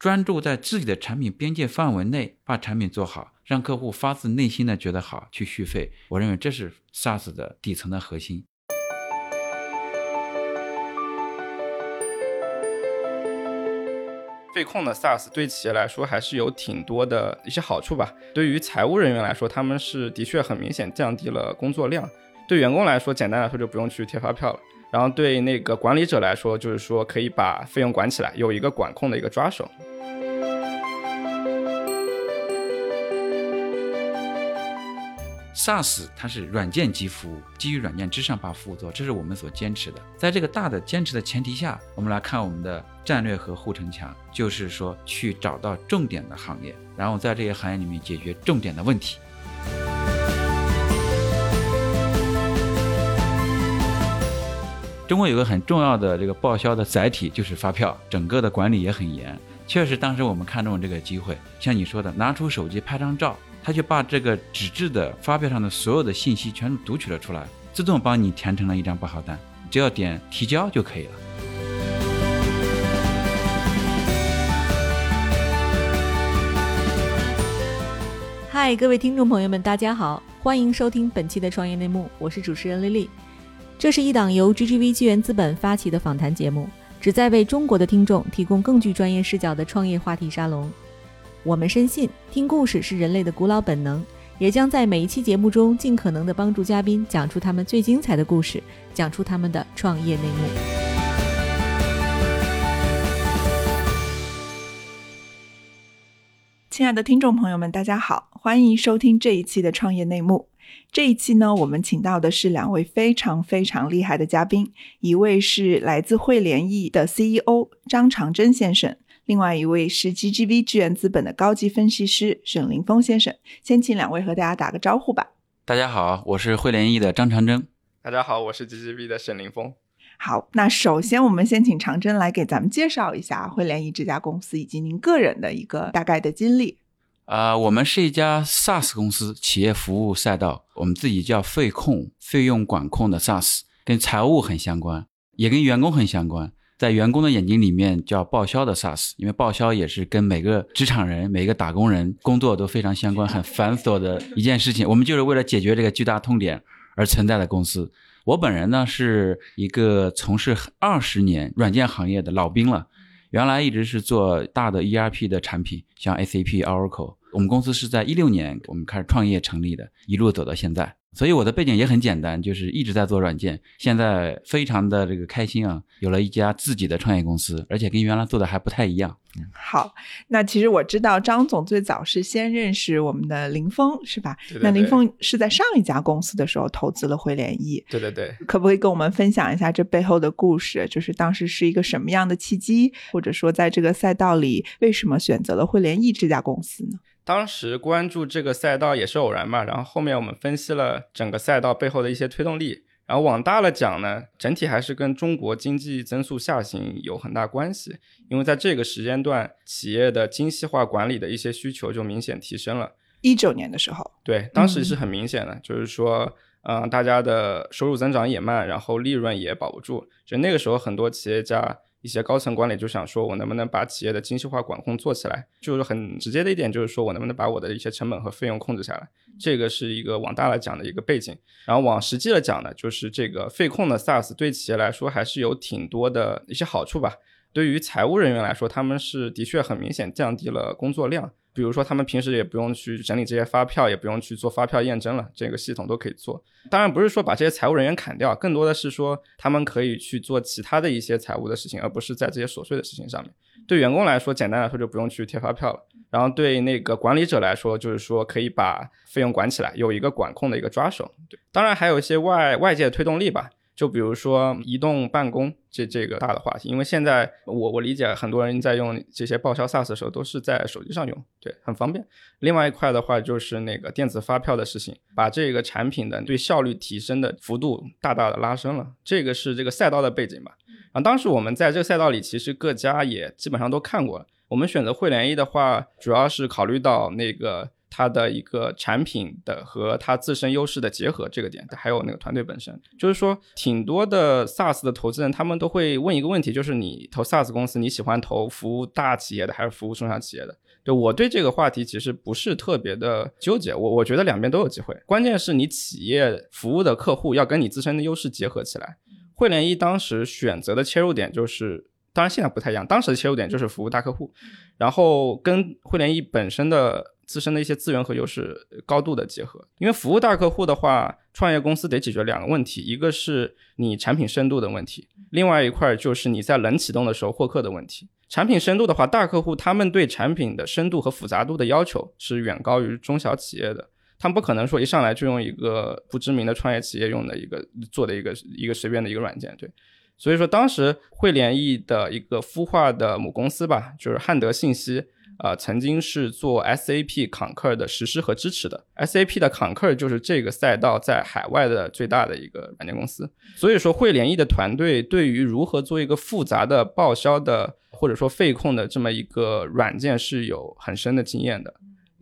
专注在自己的产品边界范围内把产品做好，让客户发自内心的觉得好去续费。我认为这是 SaaS 的底层的核心。费控的 SaaS 对企业来说还是有挺多的一些好处吧。对于财务人员来说，他们是的确很明显降低了工作量；对员工来说，简单来说就不用去贴发票了。然后对那个管理者来说，就是说可以把费用管起来，有一个管控的一个抓手。SaaS 它是软件及服务，基于软件之上把服务做，这是我们所坚持的。在这个大的坚持的前提下，我们来看我们的战略和护城墙，就是说去找到重点的行业，然后在这些行业里面解决重点的问题。中国有个很重要的这个报销的载体就是发票，整个的管理也很严。确实，当时我们看中这个机会，像你说的，拿出手机拍张照。他就把这个纸质的发票上的所有的信息全部读取了出来，自动帮你填成了一张报销单，只要点提交就可以了。嗨，各位听众朋友们，大家好，欢迎收听本期的创业内幕，我是主持人丽丽。这是一档由 GGV 纪元资本发起的访谈节目，旨在为中国的听众提供更具专业视角的创业话题沙龙。我们深信，听故事是人类的古老本能，也将在每一期节目中尽可能的帮助嘉宾讲出他们最精彩的故事，讲出他们的创业内幕。亲爱的听众朋友们，大家好，欢迎收听这一期的创业内幕。这一期呢，我们请到的是两位非常非常厉害的嘉宾，一位是来自汇联易的 CEO 张长征先生。另外一位是 GGV 智源资本的高级分析师沈凌峰先生，先请两位和大家打个招呼吧。大家好，我是汇联易的张长征。大家好，我是 GGV 的沈凌峰。好，那首先我们先请长征来给咱们介绍一下汇联易这家公司以及您个人的一个大概的经历。啊，我们是一家 SaaS 公司，企业服务赛道，我们自己叫费控，费用管控的 SaaS，跟财务很相关，也跟员工很相关。在员工的眼睛里面叫报销的 SaaS，因为报销也是跟每个职场人、每个打工人工作都非常相关、很繁琐的一件事情。我们就是为了解决这个巨大痛点而存在的公司。我本人呢是一个从事二十年软件行业的老兵了，原来一直是做大的 ERP 的产品，像 SAP、Oracle。我们公司是在一六年我们开始创业成立的，一路走到现在。所以我的背景也很简单，就是一直在做软件，现在非常的这个开心啊，有了一家自己的创业公司，而且跟原来做的还不太一样。好，那其实我知道张总最早是先认识我们的林峰，是吧？对对那林峰是在上一家公司的时候投资了汇联易，对对对，可不可以跟我们分享一下这背后的故事？就是当时是一个什么样的契机，或者说在这个赛道里为什么选择了汇联易这家公司呢？当时关注这个赛道也是偶然嘛，然后后面我们分析了整个赛道背后的一些推动力，然后往大了讲呢，整体还是跟中国经济增速下行有很大关系，因为在这个时间段，企业的精细化管理的一些需求就明显提升了。一九年的时候，对，当时是很明显的，就是说，嗯、大家的收入增长也慢，然后利润也保不住，就那个时候很多企业家。一些高层管理就想说，我能不能把企业的精细化管控做起来？就是很直接的一点，就是说我能不能把我的一些成本和费用控制下来？这个是一个往大了讲的一个背景。然后往实际了讲呢，就是这个费控的 SaaS 对企业来说还是有挺多的一些好处吧。对于财务人员来说，他们是的确很明显降低了工作量。比如说，他们平时也不用去整理这些发票，也不用去做发票验证了，这个系统都可以做。当然不是说把这些财务人员砍掉，更多的是说他们可以去做其他的一些财务的事情，而不是在这些琐碎的事情上面。对员工来说，简单来说就不用去贴发票了。然后对那个管理者来说，就是说可以把费用管起来，有一个管控的一个抓手。对，当然还有一些外外界的推动力吧。就比如说移动办公这这个大的话题，因为现在我我理解很多人在用这些报销 SaaS 的时候都是在手机上用，对，很方便。另外一块的话就是那个电子发票的事情，把这个产品的对效率提升的幅度大大的拉升了。这个是这个赛道的背景吧。啊，当时我们在这个赛道里，其实各家也基本上都看过了。我们选择汇联易的话，主要是考虑到那个它的一个产品的和它自身优势的结合这个点，还有那个团队本身，就是说挺多的 SaaS 的投资人，他们都会问一个问题，就是你投 SaaS 公司，你喜欢投服务大企业的还是服务中小企业的？对我对这个话题其实不是特别的纠结，我我觉得两边都有机会，关键是你企业服务的客户要跟你自身的优势结合起来。汇联一当时选择的切入点就是，当然现在不太一样，当时的切入点就是服务大客户，然后跟汇联一本身的自身的一些资源和优势高度的结合。因为服务大客户的话，创业公司得解决两个问题，一个是你产品深度的问题，另外一块就是你在冷启动的时候获客的问题。产品深度的话，大客户他们对产品的深度和复杂度的要求是远高于中小企业的。他们不可能说一上来就用一个不知名的创业企业用的一个做的一个一个随便的一个软件，对，所以说当时汇联易的一个孵化的母公司吧，就是汉德信息，呃，曾经是做 SAP Concur 的实施和支持的，SAP 的 Concur 就是这个赛道在海外的最大的一个软件公司，所以说汇联易的团队对于如何做一个复杂的报销的或者说费控的这么一个软件是有很深的经验的。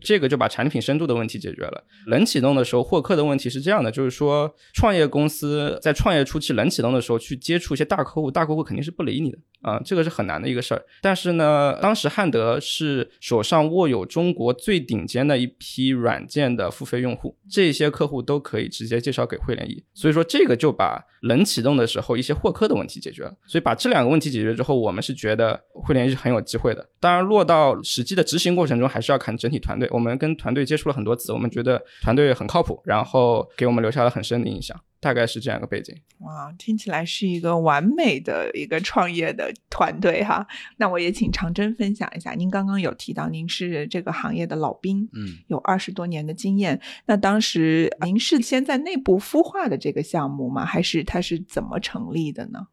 这个就把产品深度的问题解决了。冷启动的时候获客的问题是这样的，就是说创业公司在创业初期冷启动的时候去接触一些大客户，大客户肯定是不理你的啊，这个是很难的一个事儿。但是呢，当时汉德是手上握有中国最顶尖的一批软件的付费用户，这些客户都可以直接介绍给汇联易，所以说这个就把冷启动的时候一些获客的问题解决了。所以把这两个问题解决之后，我们是觉得汇联易是很有机会的。当然落到实际的执行过程中，还是要看整体团队。我们跟团队接触了很多次，我们觉得团队很靠谱，然后给我们留下了很深的印象。大概是这样一个背景。哇，听起来是一个完美的一个创业的团队哈。那我也请长征分享一下，您刚刚有提到您是这个行业的老兵，嗯，有二十多年的经验。那当时您是先在内部孵化的这个项目吗？还是它是怎么成立的呢？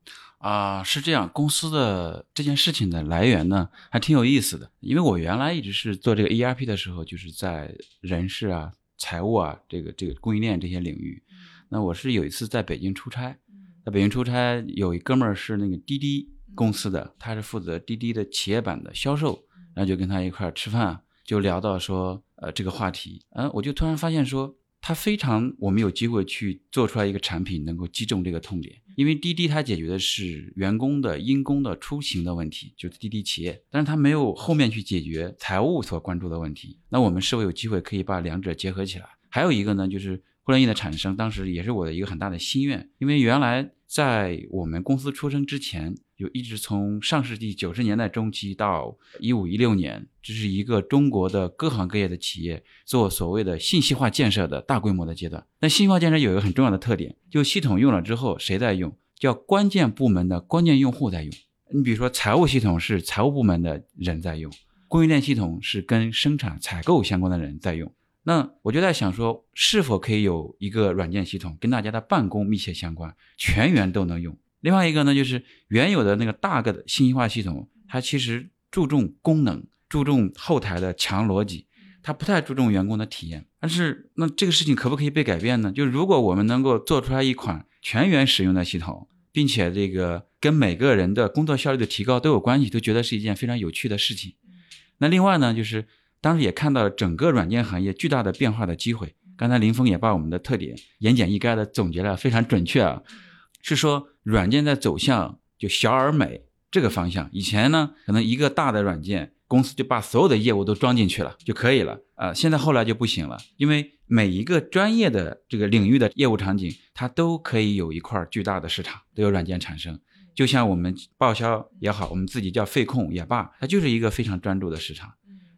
啊，是这样，公司的这件事情的来源呢，还挺有意思的。因为我原来一直是做这个 ERP 的时候，就是在人事啊、财务啊、这个这个供应链这些领域。那我是有一次在北京出差，在北京出差，有一哥们儿是那个滴滴公司的，他是负责滴滴的企业版的销售，然后就跟他一块儿吃饭，就聊到说，呃，这个话题，嗯，我就突然发现说。他非常，我们有机会去做出来一个产品，能够击中这个痛点。因为滴滴它解决的是员工的因公的出行的问题，就是滴滴企业，但是它没有后面去解决财务所关注的问题。那我们是否有机会可以把两者结合起来？还有一个呢，就是互联易的产生，当时也是我的一个很大的心愿，因为原来在我们公司出生之前。就一直从上世纪九十年代中期到一五一六年，这是一个中国的各行各业的企业做所谓的信息化建设的大规模的阶段。那信息化建设有一个很重要的特点，就系统用了之后谁在用？叫关键部门的关键用户在用。你比如说财务系统是财务部门的人在用，供应链系统是跟生产采购相关的人在用。那我就在想说，是否可以有一个软件系统跟大家的办公密切相关，全员都能用？另外一个呢，就是原有的那个大个的信息化系统，它其实注重功能，注重后台的强逻辑，它不太注重员工的体验。但是，那这个事情可不可以被改变呢？就如果我们能够做出来一款全员使用的系统，并且这个跟每个人的工作效率的提高都有关系，都觉得是一件非常有趣的事情。那另外呢，就是当时也看到了整个软件行业巨大的变化的机会。刚才林峰也把我们的特点言简意赅的总结了，非常准确啊。是说软件在走向就小而美这个方向。以前呢，可能一个大的软件公司就把所有的业务都装进去了就可以了啊。现在后来就不行了，因为每一个专业的这个领域的业务场景，它都可以有一块巨大的市场，都有软件产生。就像我们报销也好，我们自己叫费控也罢，它就是一个非常专注的市场。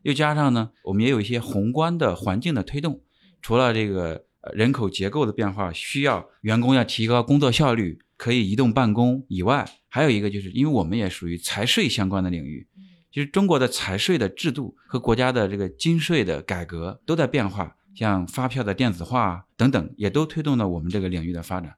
又加上呢，我们也有一些宏观的环境的推动，除了这个。人口结构的变化需要员工要提高工作效率，可以移动办公以外，还有一个就是因为我们也属于财税相关的领域，其实中国的财税的制度和国家的这个金税的改革都在变化，像发票的电子化等等，也都推动了我们这个领域的发展。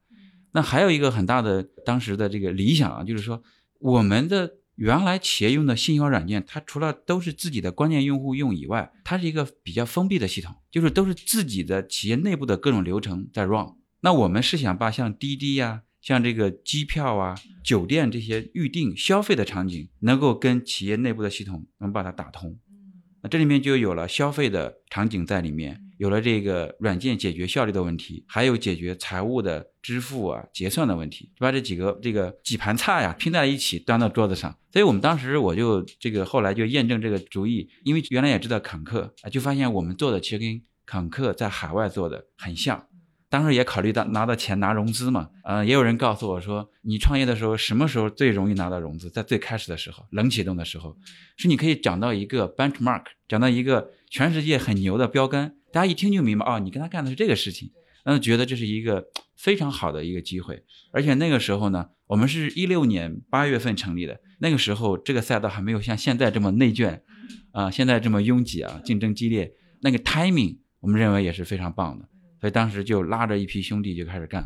那还有一个很大的当时的这个理想啊，就是说我们的。原来企业用的信息化软件，它除了都是自己的关键用户用以外，它是一个比较封闭的系统，就是都是自己的企业内部的各种流程在 run。那我们是想把像滴滴呀、像这个机票啊、酒店这些预订消费的场景，能够跟企业内部的系统能把它打通。那这里面就有了消费的场景在里面，有了这个软件解决效率的问题，还有解决财务的支付啊、结算的问题，就把这几个这个几盘菜呀拼在一起端到桌子上。所以我们当时我就这个后来就验证这个主意，因为原来也知道坎克啊，就发现我们做的其实跟坎克在海外做的很像。当时也考虑到拿到钱拿融资嘛，呃，也有人告诉我说，你创业的时候什么时候最容易拿到融资？在最开始的时候，冷启动的时候，是你可以讲到一个 benchmark，讲到一个全世界很牛的标杆，大家一听就明白，哦，你跟他干的是这个事情，那觉得这是一个非常好的一个机会。而且那个时候呢，我们是一六年八月份成立的，那个时候这个赛道还没有像现在这么内卷，啊，现在这么拥挤啊，竞争激烈，那个 timing 我们认为也是非常棒的。所以当时就拉着一批兄弟就开始干，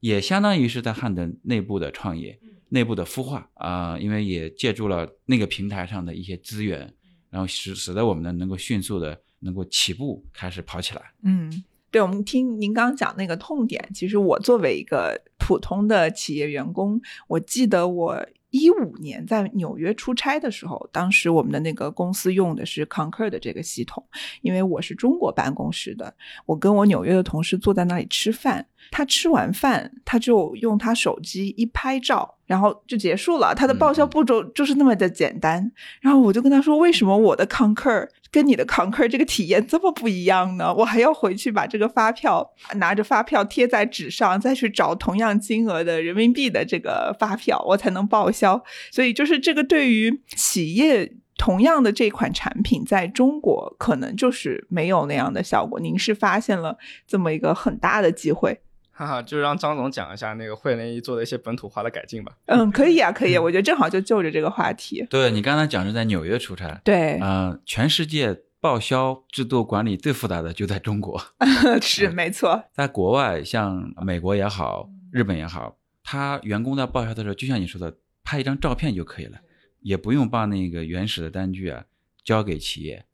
也相当于是在汉德内部的创业、内部的孵化啊，因为也借助了那个平台上的一些资源，然后使使得我们呢能够迅速的能够起步开始跑起来。嗯，对，我们听您刚刚讲那个痛点，其实我作为一个普通的企业员工，我记得我。一五年在纽约出差的时候，当时我们的那个公司用的是 Concur 的这个系统，因为我是中国办公室的，我跟我纽约的同事坐在那里吃饭，他吃完饭他就用他手机一拍照。然后就结束了，他的报销步骤就是那么的简单。然后我就跟他说：“为什么我的 Concur 跟你的 Concur 这个体验这么不一样呢？我还要回去把这个发票拿着发票贴在纸上，再去找同样金额的人民币的这个发票，我才能报销。所以就是这个对于企业同样的这款产品，在中国可能就是没有那样的效果。您是发现了这么一个很大的机会。”哈哈，就让张总讲一下那个惠联一做的一些本土化的改进吧。嗯，可以啊，可以，我觉得正好就就着这个话题。对你刚才讲是在纽约出差，对，嗯，全世界报销制度管理最复杂的就在中国，是没错。在国外，像美国也好，日本也好，他员工在报销的时候，就像你说的，拍一张照片就可以了，也不用把那个原始的单据啊交给企业。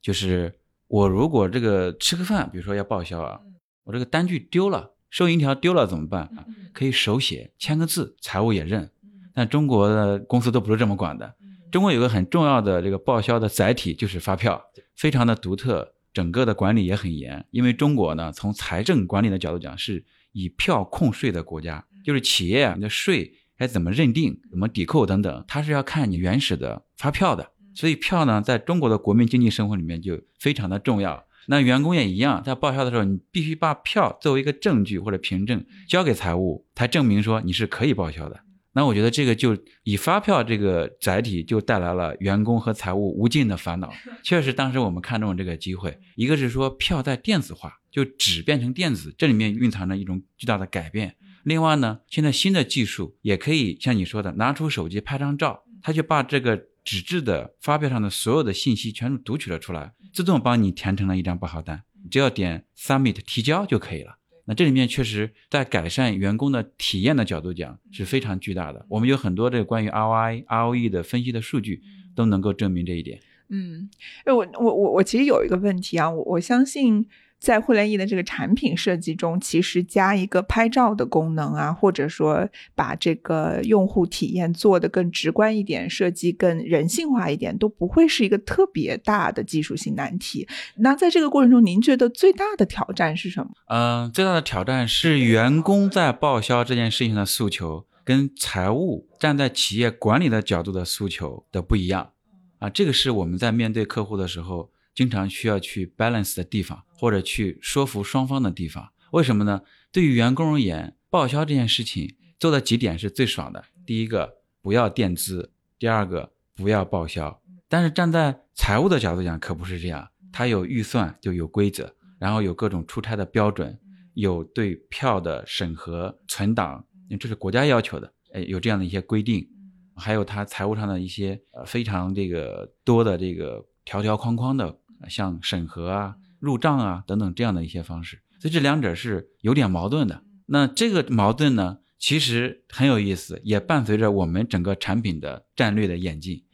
就是我如果这个吃个饭，比如说要报销啊，我这个单据丢了。收银条丢了怎么办？可以手写签个字，财务也认。但中国的公司都不是这么管的。中国有个很重要的这个报销的载体就是发票，非常的独特，整个的管理也很严。因为中国呢，从财政管理的角度讲，是以票控税的国家，就是企业啊，你的税该怎么认定、怎么抵扣等等，它是要看你原始的发票的。所以票呢，在中国的国民经济生活里面就非常的重要。那员工也一样，在报销的时候，你必须把票作为一个证据或者凭证交给财务，才证明说你是可以报销的。那我觉得这个就以发票这个载体，就带来了员工和财务无尽的烦恼。确实，当时我们看中这个机会，一个是说票在电子化，就纸变成电子，这里面蕴藏着一种巨大的改变。另外呢，现在新的技术也可以像你说的，拿出手机拍张照，他就把这个。纸质的发票上的所有的信息全部读取了出来，自动帮你填成了一张报销单，只要点 submit 提交就可以了。那这里面确实在改善员工的体验的角度讲是非常巨大的。我们有很多这个关于 ROI、ROE 的分析的数据都能够证明这一点。嗯，我我我我其实有一个问题啊，我我相信。在互联易的这个产品设计中，其实加一个拍照的功能啊，或者说把这个用户体验做得更直观一点，设计更人性化一点，都不会是一个特别大的技术性难题。那在这个过程中，您觉得最大的挑战是什么？嗯，最大的挑战是员工在报销这件事情的诉求，跟财务站在企业管理的角度的诉求的不一样啊。这个是我们在面对客户的时候。经常需要去 balance 的地方，或者去说服双方的地方，为什么呢？对于员工而言，报销这件事情做的几点是最爽的。第一个，不要垫资；第二个，不要报销。但是站在财务的角度讲，可不是这样。他有预算就有规则，然后有各种出差的标准，有对票的审核、存档，这是国家要求的。哎，有这样的一些规定，还有他财务上的一些呃非常这个多的这个条条框框的。像审核啊、入账啊等等这样的一些方式，所以这两者是有点矛盾的。那这个矛盾呢，其实很有意思，也伴随着我们整个产品的战略的演进。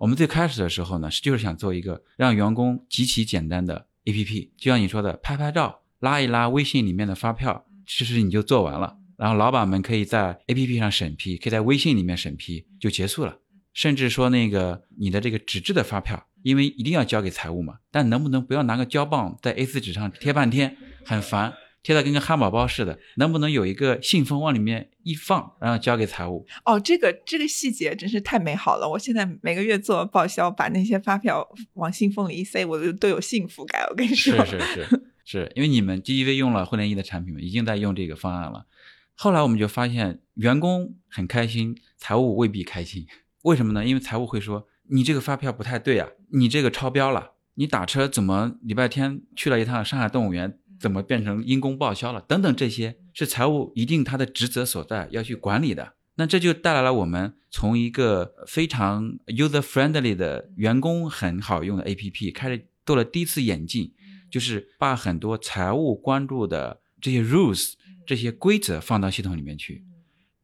我们最开始的时候呢，就是想做一个让员工极其简单的 APP，就像你说的，拍拍照、拉一拉微信里面的发票，其实你就做完了。然后老板们可以在 APP 上审批，可以在微信里面审批就结束了。甚至说那个你的这个纸质的发票。因为一定要交给财务嘛。但能不能不要拿个胶棒在 A4 纸上贴半天，很烦，贴的跟个汉堡包似的？能不能有一个信封往里面一放，然后交给财务？哦，这个这个细节真是太美好了！我现在每个月做报销，把那些发票往信封里一塞，我都都有幸福感。我跟你说，是是是是，因为你们 GGV 用了互联易的产品嘛，已经在用这个方案了。后来我们就发现，员工很开心，财务未必开心。为什么呢？因为财务会说：“你这个发票不太对啊，你这个超标了。你打车怎么礼拜天去了一趟上海动物园，怎么变成因公报销了？等等，这些是财务一定他的职责所在，要去管理的。那这就带来了我们从一个非常 user friendly 的员工很好用的 APP 开始做了第一次演进，就是把很多财务关注的这些 rules。这些规则放到系统里面去，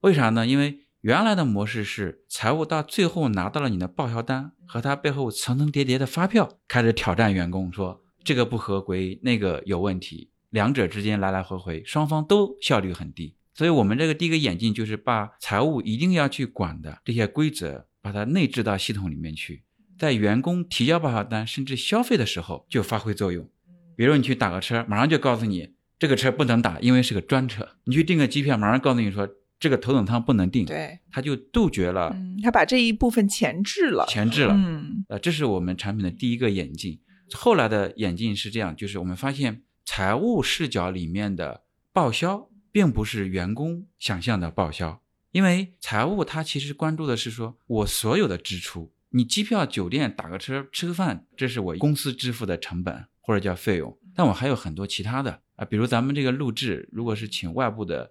为啥呢？因为原来的模式是财务到最后拿到了你的报销单和他背后层层叠叠的发票，开始挑战员工说这个不合规，那个有问题，两者之间来来回回，双方都效率很低。所以我们这个第一个演进就是把财务一定要去管的这些规则，把它内置到系统里面去，在员工提交报销单甚至消费的时候就发挥作用。比如你去打个车，马上就告诉你。这个车不能打，因为是个专车。你去订个机票，马上告诉你说这个头等舱不能订。对，他就杜绝了。嗯，他把这一部分前置了。前置了。嗯，呃，这是我们产品的第一个演进。后来的演进是这样，就是我们发现财务视角里面的报销，并不是员工想象的报销，因为财务它其实关注的是说我所有的支出，你机票、酒店、打个车、吃个饭，这是我公司支付的成本或者叫费用，但我还有很多其他的。啊，比如咱们这个录制，如果是请外部的，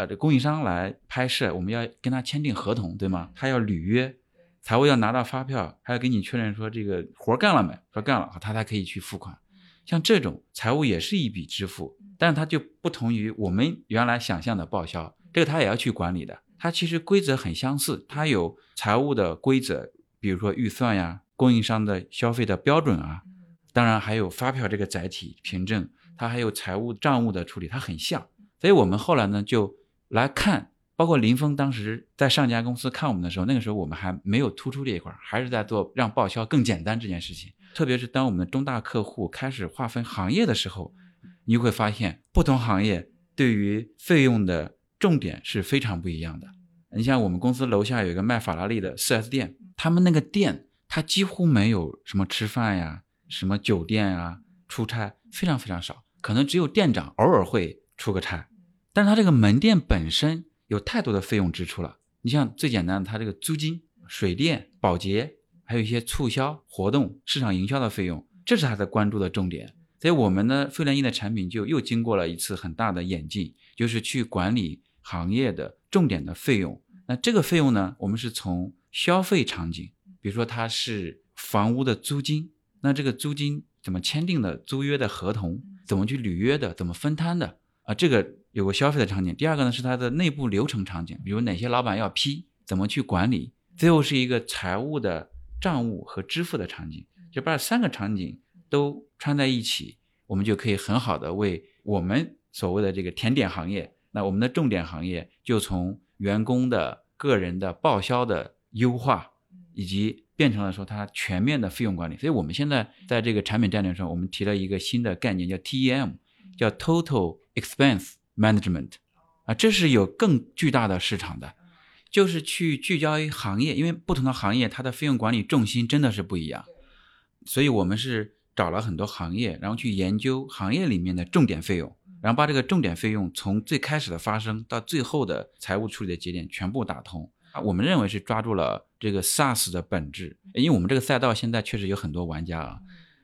呃，这供应商来拍摄，我们要跟他签订合同，对吗？他要履约，财务要拿到发票，还要给你确认说这个活干了没？说干了，他才可以去付款。像这种财务也是一笔支付，但是它就不同于我们原来想象的报销，这个他也要去管理的。它其实规则很相似，它有财务的规则，比如说预算呀，供应商的消费的标准啊，当然还有发票这个载体凭证。它还有财务账务的处理，它很像，所以我们后来呢就来看，包括林峰当时在上家公司看我们的时候，那个时候我们还没有突出这一块，还是在做让报销更简单这件事情。特别是当我们的中大客户开始划分行业的时候，你会发现不同行业对于费用的重点是非常不一样的。你像我们公司楼下有一个卖法拉利的 4S 店，他们那个店它几乎没有什么吃饭呀、什么酒店啊、出差，非常非常少。可能只有店长偶尔会出个差，但是他这个门店本身有太多的费用支出了。你像最简单的，他这个租金、水电、保洁，还有一些促销活动、市场营销的费用，这是他的关注的重点。所以我们呢，费联印的产品就又经过了一次很大的演进，就是去管理行业的重点的费用。那这个费用呢，我们是从消费场景，比如说它是房屋的租金，那这个租金怎么签订的租约的合同？怎么去履约的？怎么分摊的？啊，这个有个消费的场景。第二个呢是它的内部流程场景，比如哪些老板要批，怎么去管理。最后是一个财务的账务和支付的场景，就把三个场景都穿在一起，我们就可以很好的为我们所谓的这个甜点行业，那我们的重点行业就从员工的个人的报销的优化，以及。变成了说它全面的费用管理，所以我们现在在这个产品战略上，我们提了一个新的概念，叫 TEM，叫 Total Expense Management，啊，这是有更巨大的市场的，就是去聚焦于行业，因为不同的行业它的费用管理重心真的是不一样，所以我们是找了很多行业，然后去研究行业里面的重点费用，然后把这个重点费用从最开始的发生到最后的财务处理的节点全部打通。啊，我们认为是抓住了这个 SaaS 的本质，因为我们这个赛道现在确实有很多玩家啊，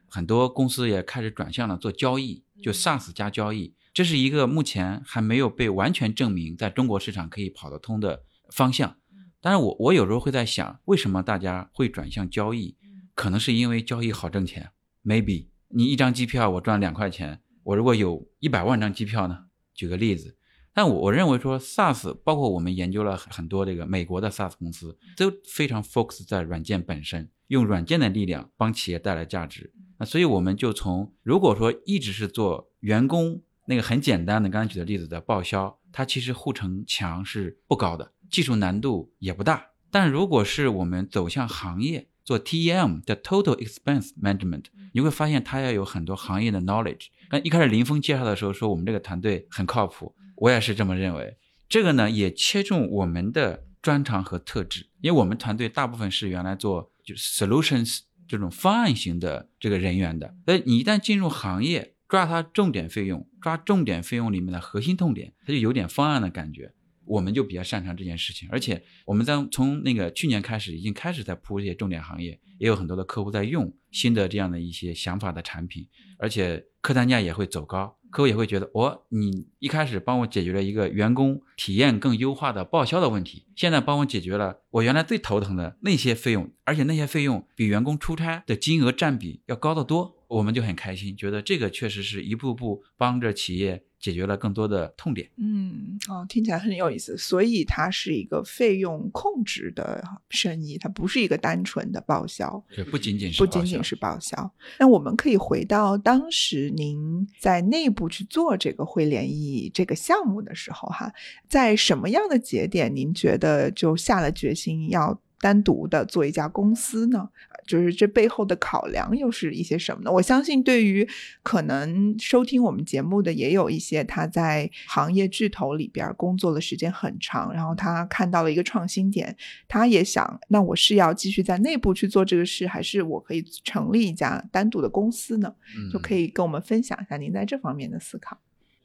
很多公司也开始转向了做交易，就 SaaS 加交易，这是一个目前还没有被完全证明在中国市场可以跑得通的方向。当然，我我有时候会在想，为什么大家会转向交易？可能是因为交易好挣钱，maybe 你一张机票我赚两块钱，我如果有一百万张机票呢？举个例子。但我我认为说，SaaS 包括我们研究了很多这个美国的 SaaS 公司，都非常 focus 在软件本身，用软件的力量帮企业带来价值。那所以我们就从如果说一直是做员工那个很简单的，刚才举的例子的报销，它其实护城墙是不高的，技术难度也不大。但如果是我们走向行业，做 TEM 的 Total Expense Management，你会发现它要有很多行业的 knowledge。但一开始林峰介绍的时候说我们这个团队很靠谱，我也是这么认为。这个呢也切中我们的专长和特质，因为我们团队大部分是原来做就是 solutions 这种方案型的这个人员的。所以你一旦进入行业，抓它重点费用，抓重点费用里面的核心痛点，它就有点方案的感觉。我们就比较擅长这件事情，而且我们在从那个去年开始，已经开始在铺这些重点行业，也有很多的客户在用新的这样的一些想法的产品，而且客单价也会走高，客户也会觉得，哦你一开始帮我解决了一个员工体验更优化的报销的问题，现在帮我解决了我原来最头疼的那些费用，而且那些费用比员工出差的金额占比要高得多，我们就很开心，觉得这个确实是一步步帮着企业。解决了更多的痛点。嗯，哦，听起来很有意思。所以它是一个费用控制的生意，它不是一个单纯的报销。对，不仅仅是不仅仅是是报销。那我们可以回到当时您在内部去做这个汇联谊这个项目的时候，哈，在什么样的节点您觉得就下了决心要单独的做一家公司呢？就是这背后的考量又是一些什么呢？我相信，对于可能收听我们节目的，也有一些他在行业巨头里边工作的时间很长，然后他看到了一个创新点，他也想，那我是要继续在内部去做这个事，还是我可以成立一家单独的公司呢？就可以跟我们分享一下您在这方面的思考。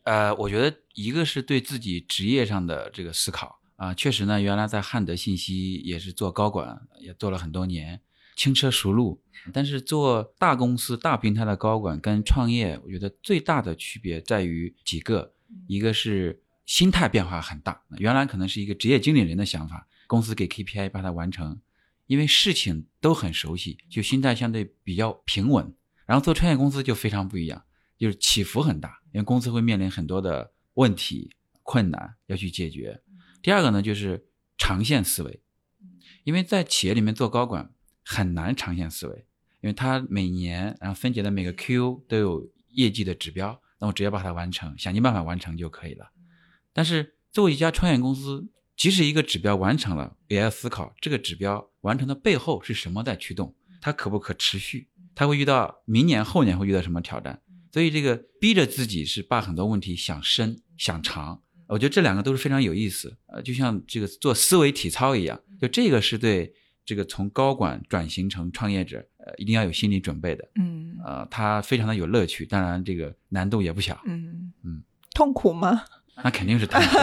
呃，我觉得一个是对自己职业上的这个思考啊，确实呢，原来在汉德信息也是做高管，也做了很多年。轻车熟路，但是做大公司、大平台的高管跟创业，我觉得最大的区别在于几个，一个是心态变化很大。原来可能是一个职业经理人的想法，公司给 KPI 把它完成，因为事情都很熟悉，就心态相对比较平稳。然后做创业公司就非常不一样，就是起伏很大，因为公司会面临很多的问题、困难要去解决。第二个呢，就是长线思维，因为在企业里面做高管。很难长线思维，因为他每年然后分解的每个 Q 都有业绩的指标，那我直接把它完成，想尽办法完成就可以了。但是作为一家创业公司，即使一个指标完成了，也要思考这个指标完成的背后是什么在驱动，它可不可持续，它会遇到明年后年会遇到什么挑战。所以这个逼着自己是把很多问题想深想长，我觉得这两个都是非常有意思，呃，就像这个做思维体操一样，就这个是对。这个从高管转型成创业者，呃，一定要有心理准备的。嗯，呃，他非常的有乐趣，当然这个难度也不小。嗯嗯，痛苦吗？那肯定是痛苦。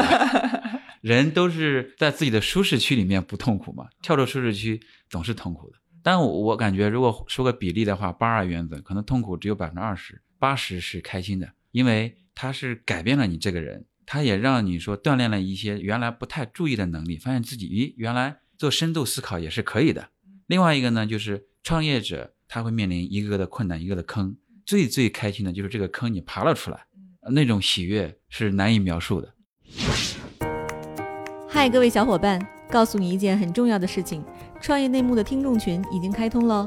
人都是在自己的舒适区里面不痛苦嘛，跳出舒适区总是痛苦的。但我我感觉，如果说个比例的话，八二原则，可能痛苦只有百分之二十，八十是开心的，因为它是改变了你这个人，它也让你说锻炼了一些原来不太注意的能力，发现自己，咦，原来。做深度思考也是可以的。另外一个呢，就是创业者他会面临一个个的困难，一个的坑。最最开心的就是这个坑你爬了出来，那种喜悦是难以描述的。嗨，各位小伙伴，告诉你一件很重要的事情：创业内幕的听众群已经开通了。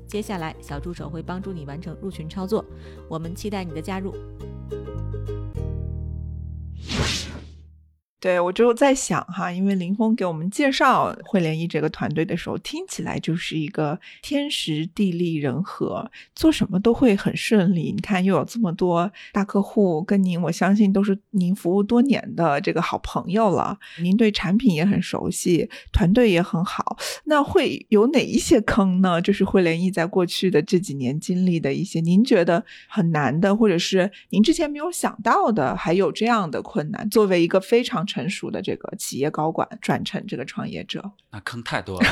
接下来，小助手会帮助你完成入群操作。我们期待你的加入。对，我就在想哈，因为林峰给我们介绍汇联谊这个团队的时候，听起来就是一个天时地利人和，做什么都会很顺利。你看，又有这么多大客户跟您，我相信都是您服务多年的这个好朋友了。您对产品也很熟悉，团队也很好。那会有哪一些坑呢？就是汇联谊在过去的这几年经历的一些，您觉得很难的，或者是您之前没有想到的，还有这样的困难。作为一个非常成熟的这个企业高管转成这个创业者，那坑太多了。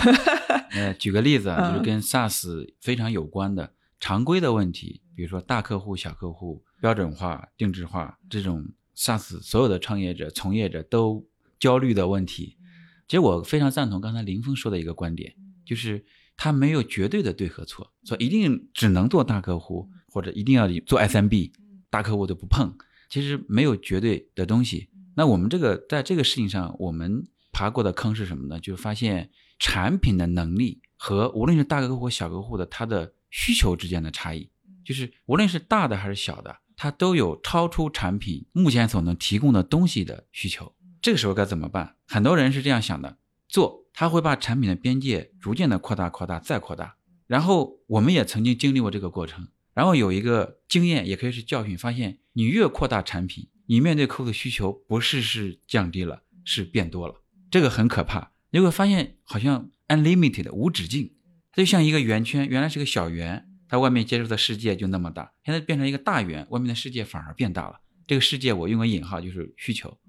呃，举个例子啊，就 是跟 SaaS 非常有关的常规的问题，比如说大客户、小客户、标准化、定制化这种 SaaS 所有的创业者、从业者都焦虑的问题。其实我非常赞同刚才林峰说的一个观点，就是他没有绝对的对和错，说一定只能做大客户，或者一定要做 SMB，大客户都不碰。其实没有绝对的东西。那我们这个在这个事情上，我们爬过的坑是什么呢？就是发现产品的能力和无论是大客户或小客户的它的需求之间的差异，就是无论是大的还是小的，它都有超出产品目前所能提供的东西的需求。这个时候该怎么办？很多人是这样想的：做他会把产品的边界逐渐的扩大、扩大再扩大。然后我们也曾经经历过这个过程。然后有一个经验，也可以是教训，发现你越扩大产品，你面对客户的需求不是是降低了，是变多了，这个很可怕。你会发现好像 unlimited 无止境，它就像一个圆圈，原来是个小圆，它外面接触的世界就那么大，现在变成一个大圆，外面的世界反而变大了。这个世界我用个引号就是需求。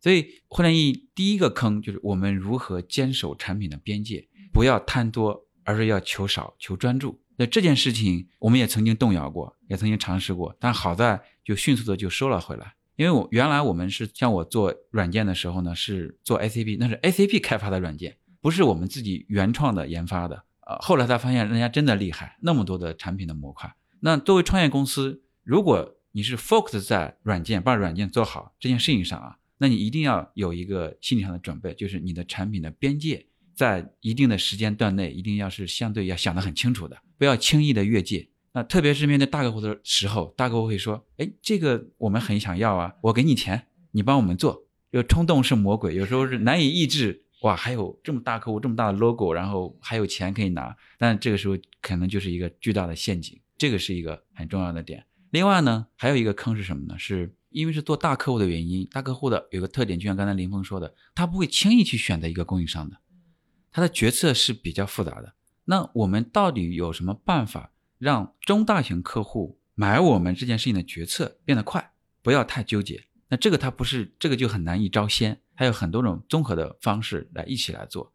所以互联易第一个坑就是我们如何坚守产品的边界，不要贪多，而是要求少求专注。那这件事情我们也曾经动摇过，也曾经尝试过，但好在就迅速的就收了回来。因为我原来我们是像我做软件的时候呢，是做 ACP，那是 ACP 开发的软件，不是我们自己原创的研发的。呃，后来才发现人家真的厉害，那么多的产品的模块。那作为创业公司，如果你是 focus 在软件，把软件做好这件事情上啊，那你一定要有一个心理上的准备，就是你的产品的边界。在一定的时间段内，一定要是相对要想得很清楚的，不要轻易的越界。那特别是面对大客户的时候，大客户会说：“哎，这个我们很想要啊，我给你钱，你帮我们做。”有冲动是魔鬼，有时候是难以抑制。哇，还有这么大客户，这么大的 logo，然后还有钱可以拿，但这个时候可能就是一个巨大的陷阱。这个是一个很重要的点。另外呢，还有一个坑是什么呢？是因为是做大客户的原因，大客户的有个特点，就像刚才林峰说的，他不会轻易去选择一个供应商的。他的决策是比较复杂的。那我们到底有什么办法让中大型客户买我们这件事情的决策变得快，不要太纠结？那这个它不是这个就很难一招鲜，还有很多种综合的方式来一起来做。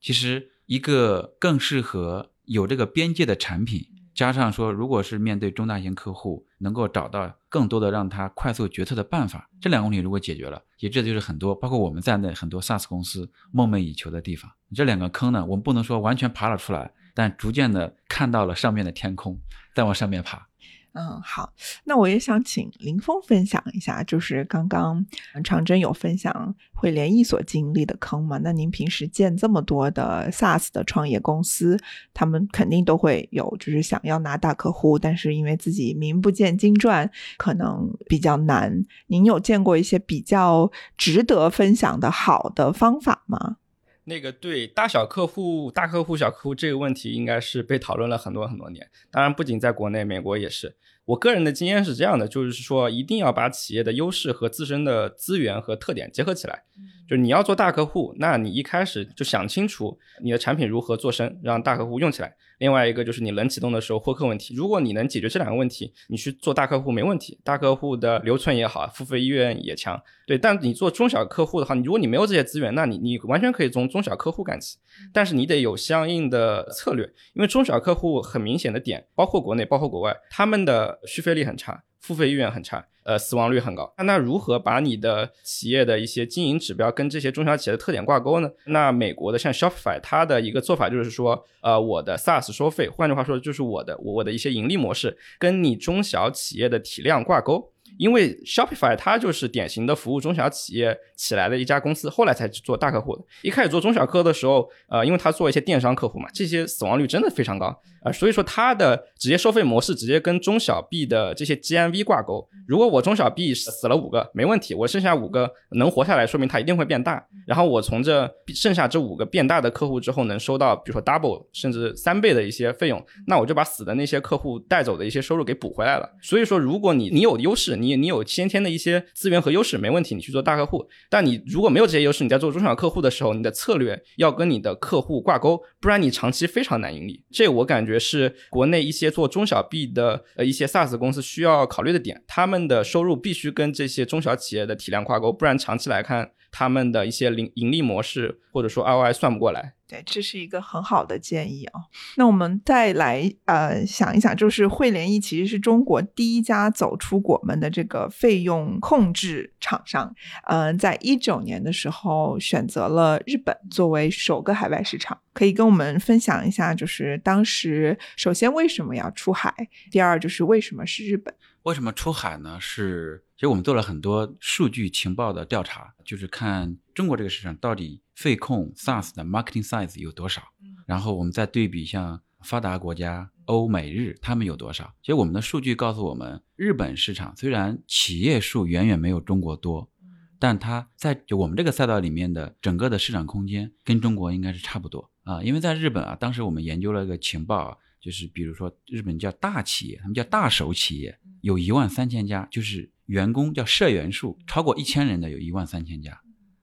其实一个更适合有这个边界的产品。加上说，如果是面对中大型客户，能够找到更多的让他快速决策的办法，这两个问题如果解决了，其实这就是很多包括我们在内很多 SaaS 公司梦寐以求的地方。这两个坑呢，我们不能说完全爬了出来，但逐渐的看到了上面的天空，再往上面爬。嗯，好，那我也想请林峰分享一下，就是刚刚长征有分享会联易所经历的坑嘛？那您平时见这么多的 SaaS 的创业公司，他们肯定都会有，就是想要拿大客户，但是因为自己名不见经传，可能比较难。您有见过一些比较值得分享的好的方法吗？那个对大小客户、大客户、小客户这个问题，应该是被讨论了很多很多年。当然，不仅在国内，美国也是。我个人的经验是这样的，就是说一定要把企业的优势和自身的资源和特点结合起来。就是你要做大客户，那你一开始就想清楚你的产品如何做深，让大客户用起来。另外一个就是你冷启动的时候获客问题，如果你能解决这两个问题，你去做大客户没问题，大客户的留存也好，付费意愿也强。对，但你做中小客户的话，你如果你没有这些资源，那你你完全可以从中小客户干起，但是你得有相应的策略，因为中小客户很明显的点，包括国内，包括国外，他们的续费率很差。付费意愿很差，呃，死亡率很高。那如何把你的企业的一些经营指标跟这些中小企业的特点挂钩呢？那美国的像 Shopify，它的一个做法就是说，呃，我的 SaaS 收费，换句话说就是我的我的一些盈利模式跟你中小企业的体量挂钩。因为 Shopify 它就是典型的服务中小企业起来的一家公司，后来才做大客户的。一开始做中小客的时候，呃，因为他做一些电商客户嘛，这些死亡率真的非常高啊，所以说他的直接收费模式直接跟中小 B 的这些 GMV 挂钩。如果我中小 B 死了五个没问题，我剩下五个能活下来，说明它一定会变大。然后我从这剩下这五个变大的客户之后，能收到比如说 double 甚至三倍的一些费用，那我就把死的那些客户带走的一些收入给补回来了。所以说，如果你你有优势，你你有先天的一些资源和优势，没问题，你去做大客户。但你如果没有这些优势，你在做中小客户的时候，你的策略要跟你的客户挂钩，不然你长期非常难盈利。这我感觉是国内一些做中小 B 的呃一些 SaaS 公司需要考虑的点，他们的收入必须跟这些中小企业的体量挂钩，不然长期来看，他们的一些盈盈利模式或者说 ROI 算不过来。这是一个很好的建议啊。那我们再来呃想一想，就是汇联易其实是中国第一家走出国门的这个费用控制厂商。嗯，在一九年的时候选择了日本作为首个海外市场，可以跟我们分享一下，就是当时首先为什么要出海，第二就是为什么是日本？为什么出海呢？是其实我们做了很多数据情报的调查，就是看中国这个市场到底费控 SaaS 的 marketing size 有多少，然后我们再对比像发达国家欧美日他们有多少。其实我们的数据告诉我们，日本市场虽然企业数远远没有中国多，但它在就我们这个赛道里面的整个的市场空间跟中国应该是差不多啊。因为在日本啊，当时我们研究了一个情报啊。就是比如说，日本叫大企业，他们叫大手企业，有一万三千家，就是员工叫社员数超过一千人的有一万三千家，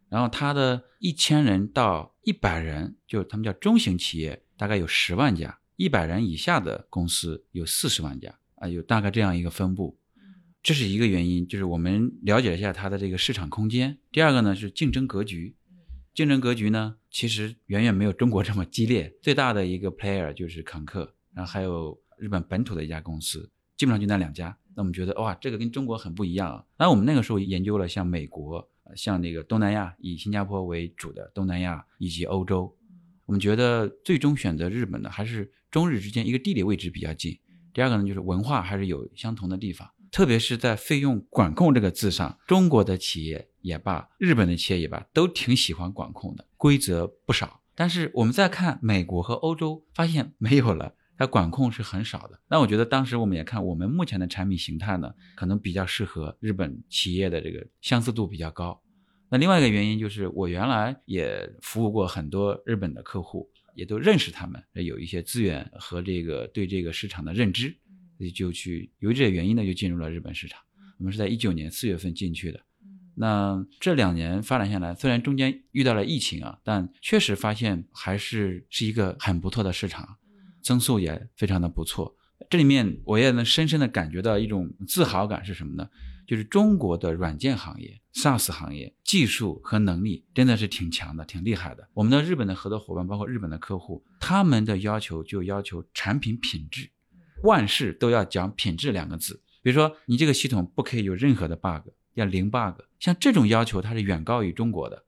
然后他的一千人到一百人，就是他们叫中型企业，大概有十万家，一百人以下的公司有四十万家啊，有大概这样一个分布，这是一个原因，就是我们了解一下它的这个市场空间。第二个呢是竞争格局，竞争格局呢其实远远没有中国这么激烈，最大的一个 player 就是康克。然后还有日本本土的一家公司，基本上就那两家。那我们觉得哇，这个跟中国很不一样啊。那我们那个时候研究了像美国、像那个东南亚，以新加坡为主的东南亚以及欧洲，我们觉得最终选择日本呢，还是中日之间一个地理位置比较近。第二个呢，就是文化还是有相同的地方，特别是在费用管控这个字上，中国的企业也罢，日本的企业也罢，都挺喜欢管控的，规则不少。但是我们再看美国和欧洲，发现没有了。它管控是很少的，那我觉得当时我们也看，我们目前的产品形态呢，可能比较适合日本企业的这个相似度比较高。那另外一个原因就是，我原来也服务过很多日本的客户，也都认识他们，有一些资源和这个对这个市场的认知，所以就去由于这些原因呢，就进入了日本市场。我们是在一九年四月份进去的。那这两年发展下来，虽然中间遇到了疫情啊，但确实发现还是是一个很不错的市场。增速也非常的不错，这里面我也能深深的感觉到一种自豪感是什么呢？就是中国的软件行业、SaaS 行业技术和能力真的是挺强的、挺厉害的。我们的日本的合作伙伴，包括日本的客户，他们的要求就要求产品品质，万事都要讲品质两个字。比如说，你这个系统不可以有任何的 bug，要零 bug，像这种要求它是远高于中国的。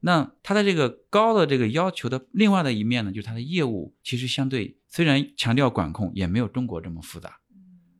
那它的这个高的这个要求的另外的一面呢，就是它的业务其实相对虽然强调管控，也没有中国这么复杂。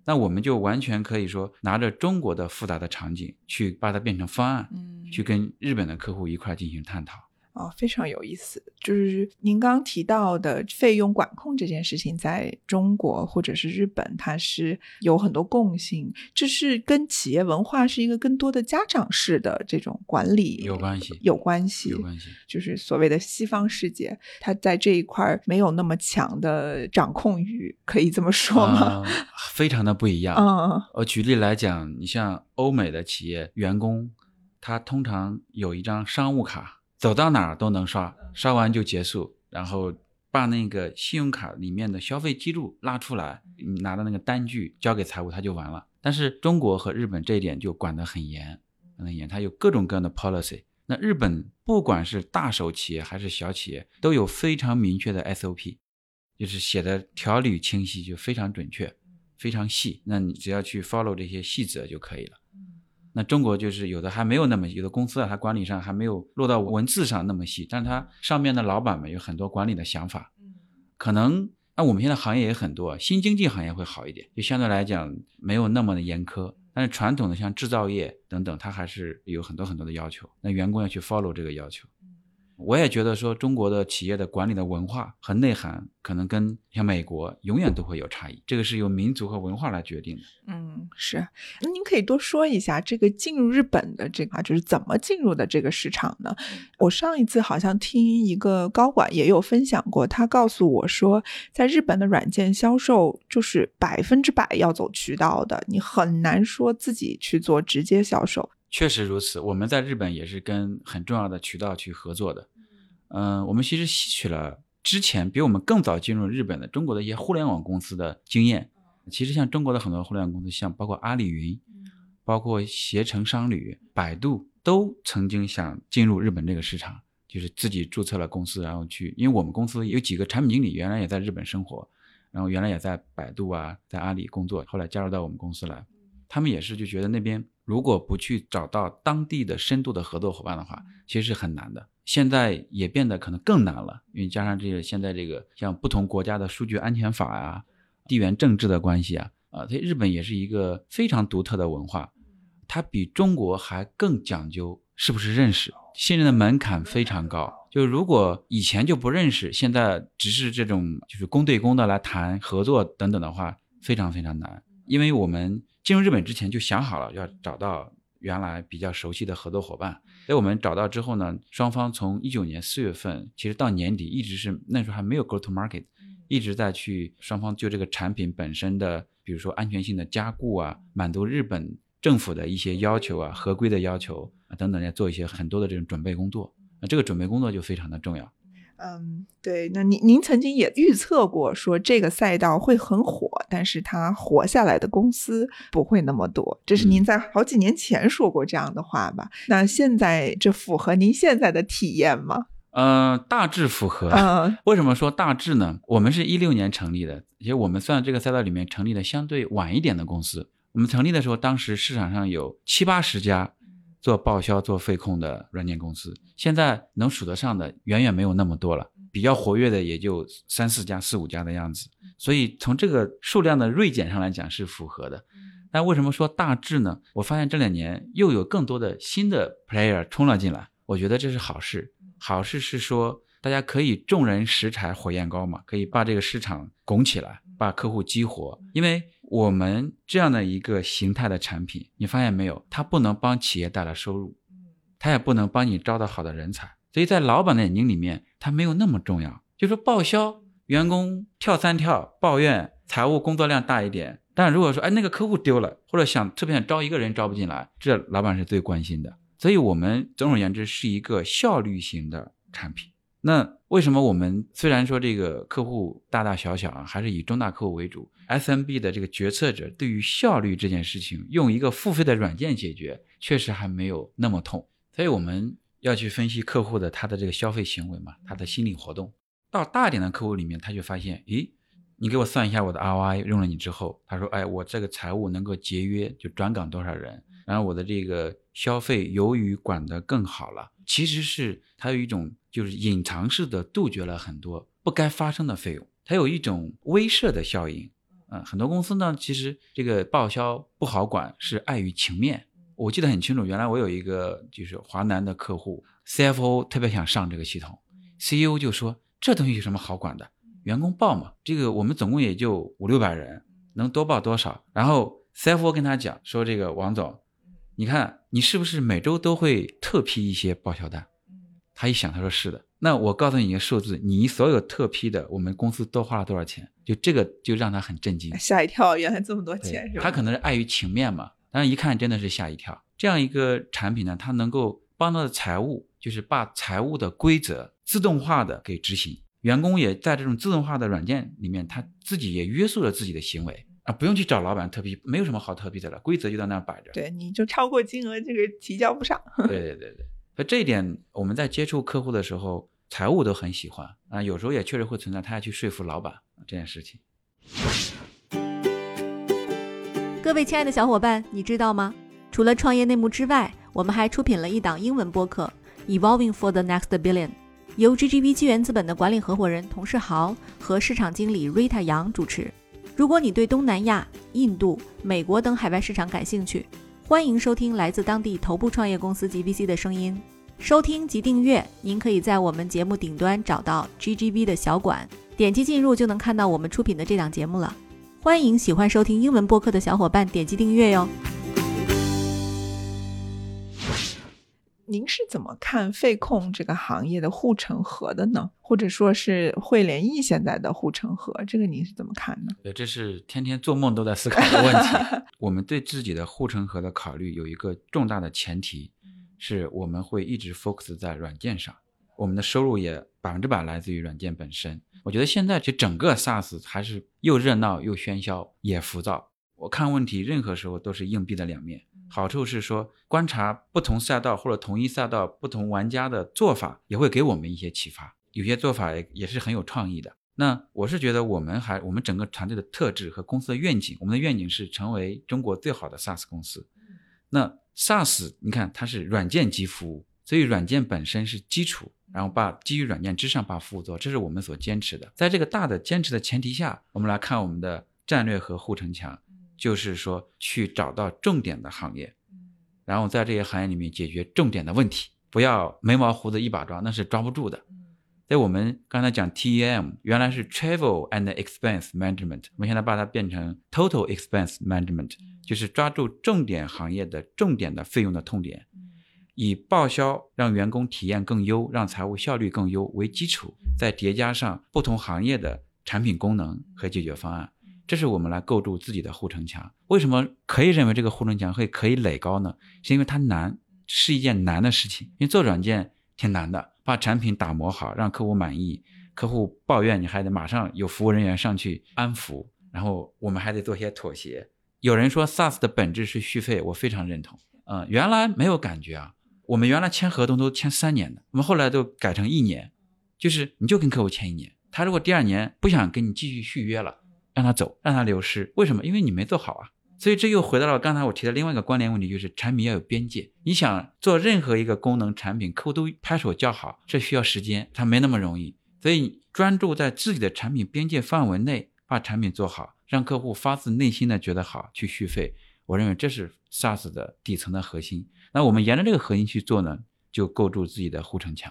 那我们就完全可以说拿着中国的复杂的场景去把它变成方案，去跟日本的客户一块进行探讨。哦，非常有意思。就是您刚提到的费用管控这件事情，在中国或者是日本，它是有很多共性。这是跟企业文化是一个更多的家长式的这种管理有关系，有关系，有关系。就是所谓的西方世界，它在这一块没有那么强的掌控欲，可以这么说吗？非常的不一样。嗯，我举例来讲，你像欧美的企业员工，他通常有一张商务卡。走到哪儿都能刷，刷完就结束，然后把那个信用卡里面的消费记录拉出来，你拿到那个单据交给财务，他就完了。但是中国和日本这一点就管得很严，很严，它有各种各样的 policy。那日本不管是大手企业还是小企业，都有非常明确的 SOP，就是写的条理清晰，就非常准确，非常细。那你只要去 follow 这些细则就可以了。那中国就是有的还没有那么有的公司啊，它管理上还没有落到文字上那么细，但是它上面的老板们有很多管理的想法，可能那我们现在行业也很多，新经济行业会好一点，就相对来讲没有那么的严苛，但是传统的像制造业等等，它还是有很多很多的要求，那员工要去 follow 这个要求。我也觉得说，中国的企业的管理的文化和内涵，可能跟像美国永远都会有差异。这个是由民族和文化来决定的。嗯，是。那您可以多说一下这个进入日本的这个，就是怎么进入的这个市场呢？我上一次好像听一个高管也有分享过，他告诉我说，在日本的软件销售就是百分之百要走渠道的，你很难说自己去做直接销售。确实如此，我们在日本也是跟很重要的渠道去合作的。嗯，我们其实吸取了之前比我们更早进入日本的中国的一些互联网公司的经验。其实像中国的很多互联网公司，像包括阿里云，包括携程商旅、百度，都曾经想进入日本这个市场。就是自己注册了公司，然后去，因为我们公司有几个产品经理原来也在日本生活，然后原来也在百度啊，在阿里工作，后来加入到我们公司来，他们也是就觉得那边如果不去找到当地的深度的合作伙伴的话，其实是很难的。现在也变得可能更难了，因为加上这个现在这个像不同国家的数据安全法啊、地缘政治的关系啊，啊，所以日本也是一个非常独特的文化，它比中国还更讲究是不是认识，信任的门槛非常高。就如果以前就不认识，现在只是这种就是公对公的来谈合作等等的话，非常非常难，因为我们进入日本之前就想好了要找到。原来比较熟悉的合作伙伴，所以我们找到之后呢，双方从一九年四月份，其实到年底一直是那时候还没有 go to market，一直在去双方就这个产品本身的，比如说安全性的加固啊，满足日本政府的一些要求啊，合规的要求啊等等，要做一些很多的这种准备工作。那这个准备工作就非常的重要。嗯，对，那您您曾经也预测过说这个赛道会很火，但是它活下来的公司不会那么多，这是您在好几年前说过这样的话吧？那现在这符合您现在的体验吗？嗯，大致符合。嗯，为什么说大致呢？我们是一六年成立的，其实我们算这个赛道里面成立的相对晚一点的公司。我们成立的时候，当时市场上有七八十家。做报销、做费控的软件公司，现在能数得上的远远没有那么多了，比较活跃的也就三四家、四五家的样子。所以从这个数量的锐减上来讲是符合的。但为什么说大致呢？我发现这两年又有更多的新的 player 冲了进来，我觉得这是好事。好事是说大家可以众人拾柴火焰高嘛，可以把这个市场拱起来，把客户激活，因为。我们这样的一个形态的产品，你发现没有？它不能帮企业带来收入，它也不能帮你招到好的人才，所以在老板的眼睛里面，它没有那么重要。就说报销，员工跳三跳，抱怨财务工作量大一点。但如果说，哎，那个客户丢了，或者想特别想招一个人招不进来，这老板是最关心的。所以，我们总而言之是一个效率型的产品。那为什么我们虽然说这个客户大大小小啊，还是以中大客户为主？SMB 的这个决策者对于效率这件事情，用一个付费的软件解决，确实还没有那么痛。所以我们要去分析客户的他的这个消费行为嘛，他的心理活动。到大点的客户里面，他就发现，咦，你给我算一下我的 ROI，用了你之后，他说，哎，我这个财务能够节约，就转岗多少人，然后我的这个消费由于管得更好了，其实是它有一种。就是隐藏式的杜绝了很多不该发生的费用，它有一种威慑的效应。嗯，很多公司呢，其实这个报销不好管，是碍于情面。我记得很清楚，原来我有一个就是华南的客户，CFO 特别想上这个系统，CEO 就说这东西有什么好管的，员工报嘛，这个我们总共也就五六百人，能多报多少？然后 CFO 跟他讲说，这个王总，你看你是不是每周都会特批一些报销单？他一想，他说是的。那我告诉你一个数字，你所有特批的，我们公司都花了多少钱？就这个就让他很震惊，吓一跳，原来这么多钱是吧？他可能是碍于情面嘛，但是一看真的是吓一跳。这样一个产品呢，它能够帮到的财务，就是把财务的规则自动化的给执行，员工也在这种自动化的软件里面，他自己也约束了自己的行为啊，不用去找老板特批，没有什么好特批的了，规则就在那摆着。对，你就超过金额，这个提交不上。对对对对。所以这一点，我们在接触客户的时候，财务都很喜欢啊。有时候也确实会存在他要去说服老板这件事情。各位亲爱的小伙伴，你知道吗？除了创业内幕之外，我们还出品了一档英文播客《Evolving for the Next Billion》，由 GGV 纪元资本的管理合伙人童世豪和市场经理 Rita 杨主持。如果你对东南亚、印度、美国等海外市场感兴趣，欢迎收听来自当地头部创业公司 GVC 的声音。收听及订阅，您可以在我们节目顶端找到 GGV 的小馆，点击进入就能看到我们出品的这档节目了。欢迎喜欢收听英文播客的小伙伴点击订阅哟。您是怎么看费控这个行业的护城河的呢？或者说是汇联易现在的护城河，这个您是怎么看呢？对，这是天天做梦都在思考的问题。我们对自己的护城河的考虑有一个重大的前提，是我们会一直 focus 在软件上，我们的收入也百分之百来自于软件本身。我觉得现在其实整个 SaaS 还是又热闹又喧嚣，也浮躁。我看问题任何时候都是硬币的两面。好处是说观察不同赛道或者同一赛道不同玩家的做法，也会给我们一些启发。有些做法也也是很有创意的。那我是觉得我们还我们整个团队的特质和公司的愿景，我们的愿景是成为中国最好的 SaaS 公司。那 SaaS 你看它是软件及服务，所以软件本身是基础，然后把基于软件之上把服务做，这是我们所坚持的。在这个大的坚持的前提下，我们来看我们的战略和护城墙，就是说去找到重点的行业，然后在这些行业里面解决重点的问题，不要眉毛胡子一把抓，那是抓不住的。在我们刚才讲 TEM，原来是 Travel and Expense Management，我们现在把它变成 Total Expense Management，就是抓住重点行业的重点的费用的痛点，以报销让员工体验更优，让财务效率更优为基础，再叠加上不同行业的产品功能和解决方案，这是我们来构筑自己的护城墙。为什么可以认为这个护城墙会可以垒高呢？是因为它难，是一件难的事情，因为做软件挺难的。把产品打磨好，让客户满意。客户抱怨，你还得马上有服务人员上去安抚，然后我们还得做些妥协。有人说 SaaS 的本质是续费，我非常认同。嗯，原来没有感觉啊，我们原来签合同都签三年的，我们后来都改成一年，就是你就跟客户签一年，他如果第二年不想跟你继续续约了，让他走，让他流失。为什么？因为你没做好啊。所以这又回到了刚才我提的另外一个关联问题，就是产品要有边界。你想做任何一个功能产品，客户都拍手叫好，这需要时间，它没那么容易。所以专注在自己的产品边界范围内，把产品做好，让客户发自内心的觉得好，去续费。我认为这是 SaaS 的底层的核心。那我们沿着这个核心去做呢，就构筑自己的护城墙。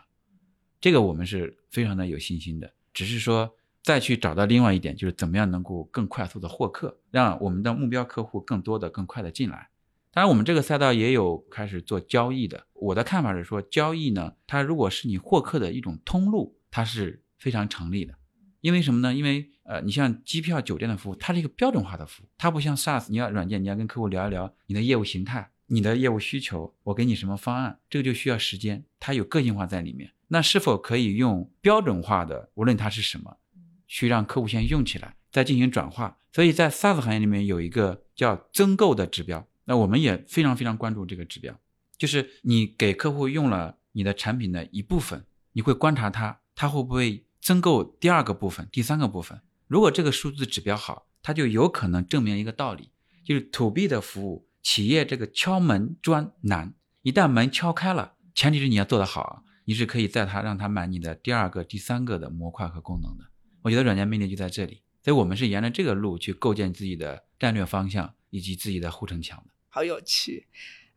这个我们是非常的有信心的，只是说。再去找到另外一点，就是怎么样能够更快速的获客，让我们的目标客户更多的、更快的进来。当然，我们这个赛道也有开始做交易的。我的看法是说，交易呢，它如果是你获客的一种通路，它是非常成立的。因为什么呢？因为呃，你像机票、酒店的服务，它是一个标准化的服务，它不像 SaaS，你要软件，你要跟客户聊一聊你的业务形态、你的业务需求，我给你什么方案，这个就需要时间，它有个性化在里面。那是否可以用标准化的，无论它是什么？去让客户先用起来，再进行转化。所以在 SaaS 行业里面有一个叫增购的指标，那我们也非常非常关注这个指标。就是你给客户用了你的产品的一部分，你会观察他，他会不会增购第二个部分、第三个部分。如果这个数字指标好，它就有可能证明一个道理，就是 To B 的服务企业这个敲门砖难，一旦门敲开了，前提是你要做得好，你是可以在他让他买你的第二个、第三个的模块和功能的。我觉得软件魅力就在这里，所以我们是沿着这个路去构建自己的战略方向以及自己的护城墙的。好有趣，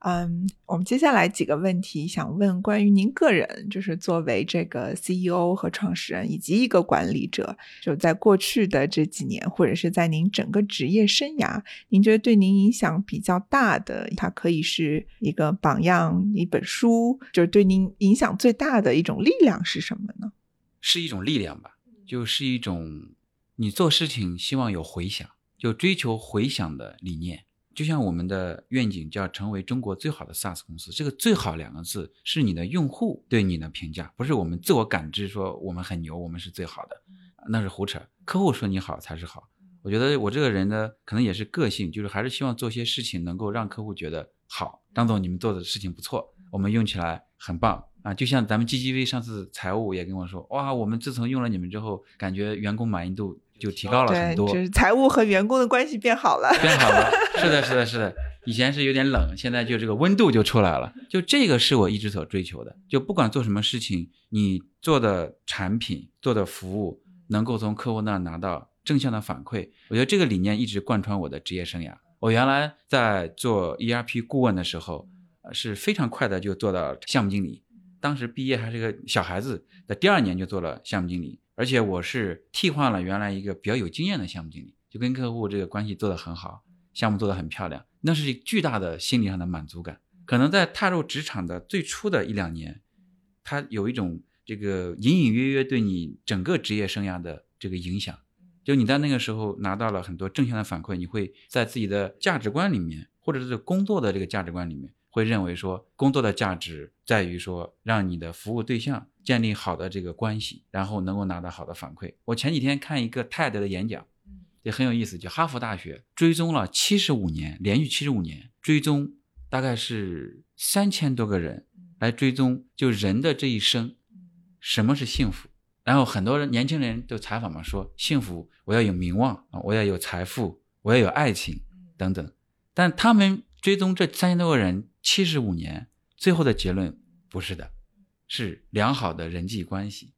嗯，我们接下来几个问题想问关于您个人，就是作为这个 CEO 和创始人以及一个管理者，就在过去的这几年，或者是在您整个职业生涯，您觉得对您影响比较大的，它可以是一个榜样，一本书，就是对您影响最大的一种力量是什么呢？是一种力量吧。就是一种你做事情希望有回响，就追求回响的理念。就像我们的愿景叫成为中国最好的 SaaS 公司，这个“最好”两个字是你的用户对你的评价，不是我们自我感知说我们很牛，我们是最好的，那是胡扯。客户说你好才是好。我觉得我这个人呢，可能也是个性，就是还是希望做些事情能够让客户觉得好。张总，你们做的事情不错，我们用起来很棒。啊，就像咱们 GGV 上次财务也跟我说，哇，我们自从用了你们之后，感觉员工满意度就提高了很多，就是财务和员工的关系变好了，变好了。是的，是的，是的，以前是有点冷，现在就这个温度就出来了。就这个是我一直所追求的，就不管做什么事情，你做的产品、做的服务能够从客户那拿到正向的反馈，我觉得这个理念一直贯穿我的职业生涯。我原来在做 ERP 顾问的时候，是非常快的就做到项目经理。当时毕业还是个小孩子，的第二年就做了项目经理，而且我是替换了原来一个比较有经验的项目经理，就跟客户这个关系做得很好，项目做得很漂亮，那是巨大的心理上的满足感。可能在踏入职场的最初的一两年，他有一种这个隐隐约约对你整个职业生涯的这个影响，就你在那个时候拿到了很多正向的反馈，你会在自己的价值观里面，或者是工作的这个价值观里面。会认为说工作的价值在于说让你的服务对象建立好的这个关系，然后能够拿到好的反馈。我前几天看一个 TED 的演讲，也很有意思，就哈佛大学追踪了七十五年，连续七十五年追踪大概是三千多个人来追踪，就人的这一生，什么是幸福？然后很多人年轻人都采访嘛，说幸福我要有名望啊，我要有财富，我要有爱情等等。但他们追踪这三千多个人七十五年，最后的结论不是的，是良好的人际关系，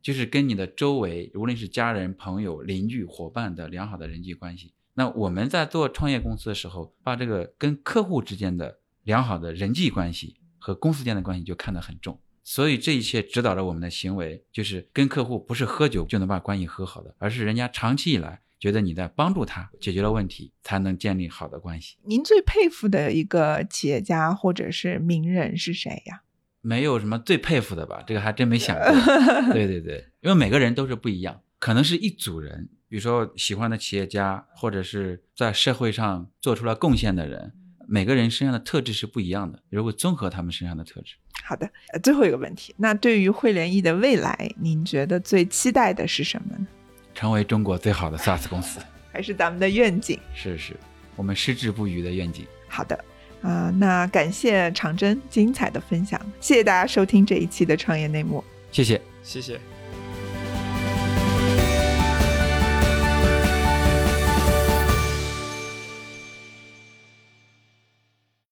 就是跟你的周围，无论是家人、朋友、邻居、伙伴的良好的人际关系。那我们在做创业公司的时候，把这个跟客户之间的良好的人际关系和公司间的关系就看得很重。所以这一切指导了我们的行为，就是跟客户不是喝酒就能把关系和好的，而是人家长期以来觉得你在帮助他解决了问题，才能建立好的关系。您最佩服的一个企业家或者是名人是谁呀？没有什么最佩服的吧，这个还真没想过。对对对，因为每个人都是不一样，可能是一组人，比如说喜欢的企业家，或者是在社会上做出了贡献的人，每个人身上的特质是不一样的，如果综合他们身上的特质。好的，呃，最后一个问题，那对于汇联易的未来，您觉得最期待的是什么呢？成为中国最好的 SaaS 公司，还是咱们的愿景？是是，我们矢志不渝的愿景。好的，啊、那感谢长征精彩的分享，谢谢大家收听这一期的创业内幕。谢谢。谢谢。